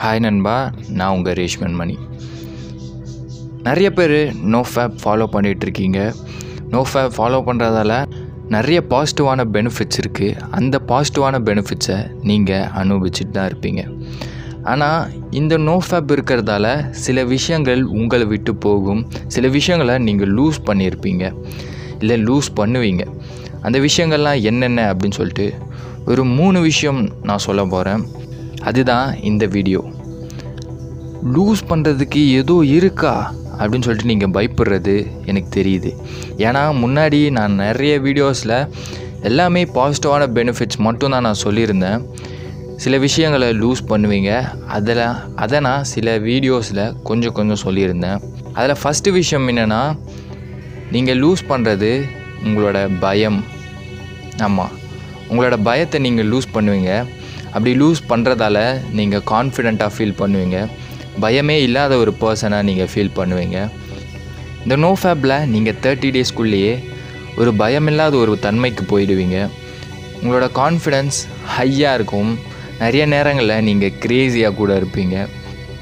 Hi நண்பா. நான் உங்கள் ரேஷ்மன் மணி. நிறைய பேர் நோ ஃபேப் ஃபாலோ பண்ணிகிட்ருக்கீங்க நோ ஃபேப் ஃபாலோ பண்ணுறதால நிறைய பாசிட்டிவான பெனிஃபிட்ஸ் இருக்குது அந்த பாசிட்டிவான பெனிஃபிட்ஸை நீங்கள் அனுபவிச்சுட்டு தான் இருப்பீங்க. ஆனால் இந்த நோ ஃபேப் இருக்கிறதால சில விஷயங்கள் உங்களை விட்டு போகும். சில விஷயங்களை நீங்கள் லூஸ் பண்ணியிருப்பீங்க இல்லை லூஸ் பண்ணுவீங்க. அந்த விஷயங்கள்லாம் என்னென்ன அப்படின்னு சொல்லிட்டு ஒரு மூணு விஷயம் நான் சொல்ல போகிறேன் அதுதான் இந்த வீடியோ லூஸ் பண்ணுறதுக்கு ஏதோ இருக்கா அப்படின்னு சொல்லிட்டு நீங்கள் பயப்படுறது எனக்கு தெரியுது. ஏன்னா முன்னாடி நான் நிறைய வீடியோஸில் எல்லாமே பாசிட்டிவான பெனிஃபிட்ஸ் மட்டும் தான் நான் சொல்லியிருந்தேன். சில விஷயங்களை லூஸ் பண்ணுவீங்க. அதில் அதை நான் சில வீடியோஸில் கொஞ்சம் கொஞ்சம் சொல்லியிருந்தேன். அதில் ஃபஸ்ட்டு விஷயம் என்னென்னா நீங்கள் லூஸ் பண்ணுறது உங்களோட பயம். ஆமாம் உங்களோட பயத்தை நீங்கள் லூஸ் பண்ணுவீங்க. அப்படி லூஸ் பண்ணுறதால நீங்கள் கான்ஃபிடெண்ட்டாக ஃபீல் பண்ணுவீங்க. பயமே இல்லாத ஒரு பர்சனாக நீங்கள் ஃபீல் பண்ணுவீங்க. இந்த நோ ஃபேப்பில் நீங்கள் தேர்ட்டி டேஸ்க்குள்ளேயே ஒரு பயமில்லாத ஒரு தன்மைக்கு போயிடுவீங்க. உங்களோட கான்ஃபிடென்ஸ் ஹையாக இருக்கும். நிறைய நேரங்களில் நீங்கள் க்ரேஸியாக கூட இருப்பீங்க.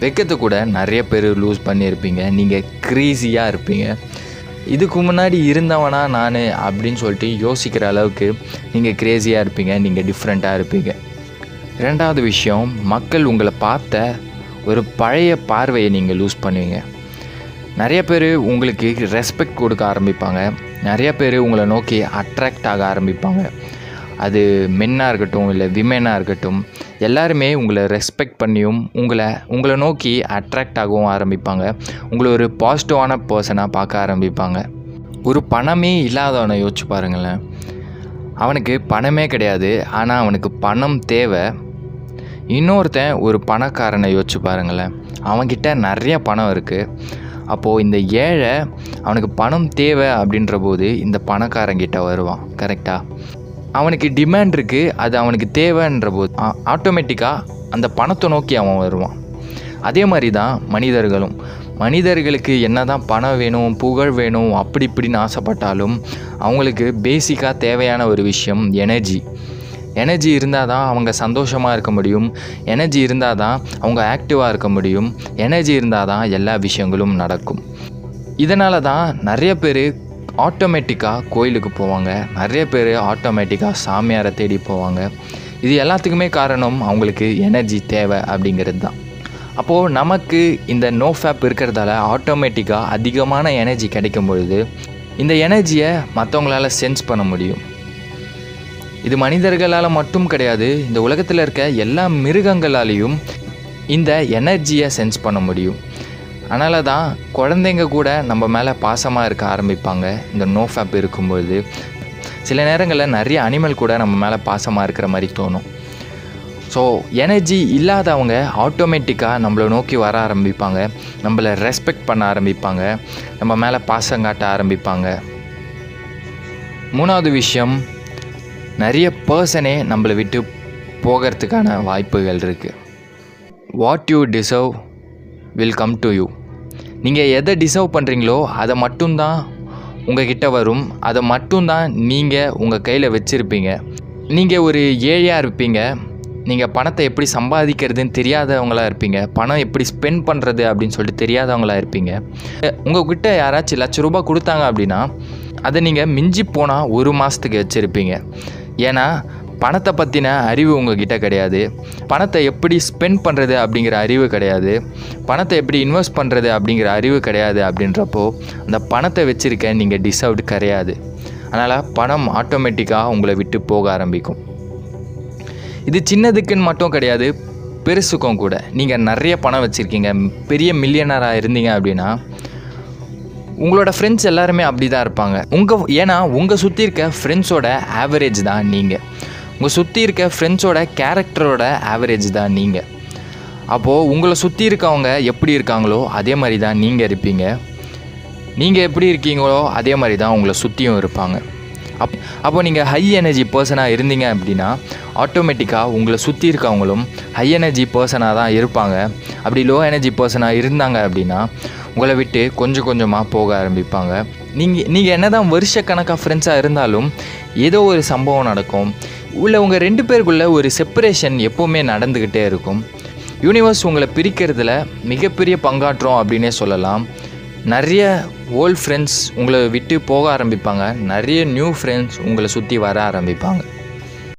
வெக்கத்தை கூட நிறைய பேர் லூஸ் பண்ணியிருப்பீங்க. நீங்கள் க்ரேஸியாக இருப்பீங்க. இதுக்கு முன்னாடி இருந்தவனா நான் அப்படின்னு சொல்லிட்டு யோசிக்கிற அளவுக்கு நீங்கள் க்ரேஸியாக இருப்பீங்க. நீங்கள் டிஃப்ரெண்ட்டாக இருப்பீங்க. ரெண்டாவது விஷயம் மக்கள் உங்களை பார்த்த ஒரு பழைய பார்வையை நீங்கள் லூஸ் பண்ணுவீங்க. நிறைய பேர் உங்களுக்கு ரெஸ்பெக்ட் கொடுக்க ஆரம்பிப்பாங்க. நிறைய பேர் உங்களை நோக்கி அட்ராக்ட் ஆக ஆரம்பிப்பாங்க. அது மென்னாக இருக்கட்டும் இல்லை விமெனாக இருக்கட்டும் எல்லாருமே உங்களை ரெஸ்பெக்ட் பண்ணியும் உங்களை உங்களை நோக்கி அட்ராக்ட் ஆகவும் ஆரம்பிப்பாங்க. உங்களை ஒரு பாசிட்டிவான பர்சனாக பார்க்க ஆரம்பிப்பாங்க. ஒரு பணமே இல்லாதவனை யோசிச்சு பாருங்களேன். அவனுக்கு பணமே கிடையாது ஆனால் அவனுக்கு பணம் தேவை. இன்னொருத்தன் ஒரு பணக்காரனை யோசிச்சு பாருங்களேன். அவன்கிட்ட நிறைய பணம் இருக்குது அப்போது இந்த ஏழை அவனுக்கு பணம் தேவை அப்படின்ற போது இந்த பணக்காரங்கிட்ட வருவான் கரெக்டாக அவனுக்கு டிமாண்ட் இருக்குது அது அவனுக்கு தேவைன்ற போது ஆட்டோமேட்டிக்காக அந்த பணத்தை நோக்கி அவன் வருவான். அதே மாதிரி தான் மனிதர்களும். மனிதர்களுக்கு என்ன தான் பணம் வேணும் புகழ் வேணும் அப்படி இப்படின்னு ஆசைப்பட்டாலும் அவங்களுக்கு பேசிக்காக தேவையான ஒரு விஷயம் எனர்ஜி எனர்ஜி இருந்தால் தான் அவங்க சந்தோஷமாக இருக்க முடியும். எனர்ஜி இருந்தால் தான் அவங்க ஆக்டிவாக இருக்க முடியும். எனர்ஜி இருந்தால் தான் எல்லா விஷயங்களும் நடக்கும். இதனால தான் நிறைய பேர் ஆட்டோமேட்டிக்காக கோயிலுக்கு போவாங்க. நிறைய பேர் ஆட்டோமேட்டிக்காக சாமியாரை தேடி போவாங்க. இது எல்லாத்துக்குமே காரணம் அவங்களுக்கு எனர்ஜி தேவை அப்படிங்கிறது தான் அப்போது நமக்கு இந்த நோ ஃபேப் இருக்கிறதால ஆட்டோமேட்டிக்காக அதிகமான எனர்ஜி கிடைக்கும் பொழுது இந்த எனர்ஜியை மற்றவங்களால சென்ஸ் பண்ண முடியும். இது மனிதர்களால் மட்டும் கிடையாது இந்த உலகத்தில் இருக்க எல்லா மிருகங்களாலேயும் இந்த எனர்ஜியை சென்ஸ் பண்ண முடியும். அதனால தான் குழந்தைங்க கூட நம்ம மேலே பாசமாக இருக்க ஆரம்பிப்பாங்க இந்த நோ ஃபேப் இருக்கும்பொழுது. சில நேரங்களில் நிறைய அனிமல் கூட நம்ம மேலே பாசமாக இருக்கிற மாதிரி தோணும். ஸோ எனர்ஜி இல்லாதவங்க ஆட்டோமேட்டிக்காக நம்மளை நோக்கி வர ஆரம்பிப்பாங்க. நம்மளை ரெஸ்பெக்ட் பண்ண ஆரம்பிப்பாங்க. நம்ம மேலே பாசம் காட்ட ஆரம்பிப்பாங்க. மூணாவது விஷயம் நிறைய பர்சனே நம்மளை விட்டு போகிறதுக்கான வாய்ப்புகள் இருக்குது what you deserve will come to you நீங்கள் எதை டிசர்வ் பண்ணுறீங்களோ அதை மட்டும்தான் உங்ககிட்ட வரும். அதை மட்டும்தான் நீங்கள் உங்கள் கையில் வச்சுருப்பீங்க. நீங்கள் ஒரு ஏழையாக இருப்பீங்க. நீங்கள் பணத்தை எப்படி சம்பாதிக்கிறதுன்னு தெரியாதவங்களா இருப்பீங்க. பணம் எப்படி ஸ்பெண்ட் பண்ணுறது அப்படின்னு சொல்லிட்டு தெரியாதவங்களா இருப்பீங்க. உங்கள்கிட்ட யாராச்சும் லட்ச ரூபாய் கொடுத்தாங்க அப்படின்னா அதை நீங்கள் மிஞ்சி போனால் ஒரு மாதத்துக்கு வச்சுருப்பீங்க. ஏன்னா பணத்தை பற்றின அறிவு உங்ககிட்ட கிடையாது. பணத்தை எப்படி ஸ்பெண்ட் பண்ணுறது அப்படிங்கிற அறிவு கிடையாது. பணத்தை எப்படி இன்வெஸ்ட் பண்ணுறது அப்படிங்கிற அறிவு கிடையாது அப்படின்றப்போ அந்த பணத்தை வச்சுருக்க நீங்கள் டிசர்வ்டு கிடையாது. அதனால் பணம் ஆட்டோமேட்டிக்காக உங்களை விட்டு போக ஆரம்பிக்கும். இது சின்னதுக்குன்னு மட்டும் கிடையாது பெருசுக்கும் கூட. நீங்கள் நிறைய பணம் வச்சுருக்கீங்க பெரிய மில்லியனராக இருந்தீங்க அப்படின்னா உங்களோட ஃப்ரெண்ட்ஸ் எல்லாருமே அப்படி தான் இருப்பாங்க. உங்கள் ஏன்னா உங்கள் சுற்றி இருக்க ஃப்ரெண்ட்ஸோட ஆவரேஜ் தான் நீங்கள் உங்கள் சுற்றி இருக்க ஃப்ரெண்ட்ஸோட கேரக்டரோட ஆவரேஜ் தான் நீங்கள் அப்போது உங்களை சுற்றி இருக்கவங்க எப்படி இருக்காங்களோ அதே மாதிரி தான் நீங்கள் இருப்பீங்க. நீங்கள் எப்படி இருக்கீங்களோ அதே மாதிரி தான் உங்களை சுற்றியும் இருப்பாங்க. அப் அப்போ நீங்கள் ஹை எனர்ஜி பர்சனாக இருந்தீங்க அப்படின்னா ஆட்டோமேட்டிக்காக உங்களை சுற்றி இருக்கவங்களும் ஹை எனர்ஜி பர்சனாக தான் இருப்பாங்க. அப்படி லோ எனர்ஜி பர்சனாக இருந்தாங்க அப்படின்னா உங்களை விட்டு கொஞ்சம் கொஞ்சமாக போக ஆரம்பிப்பாங்க. நீங்கள் நீங்கள் என்ன தான் வருஷக்கணக்காக ஃப்ரெண்ட்ஸாக இருந்தாலும் ஏதோ ஒரு சம்பவம் நடக்கும். உள்ள உங்கள் ரெண்டு பேருக்குள்ளே ஒரு செப்பரேஷன் எப்போவுமே நடந்துக்கிட்டே இருக்கும். யூனிவர்ஸ் உங்களை பிரிக்கிறதுல மிகப்பெரிய பங்காற்றோம் அப்படின்னே சொல்லலாம். நிறைய ஓல்ட் ஃப்ரெண்ட்ஸ் உங்களை விட்டு போக ஆரம்பிப்பாங்க. நிறைய நியூ ஃப்ரெண்ட்ஸ் உங்களை சுற்றி வர ஆரம்பிப்பாங்க.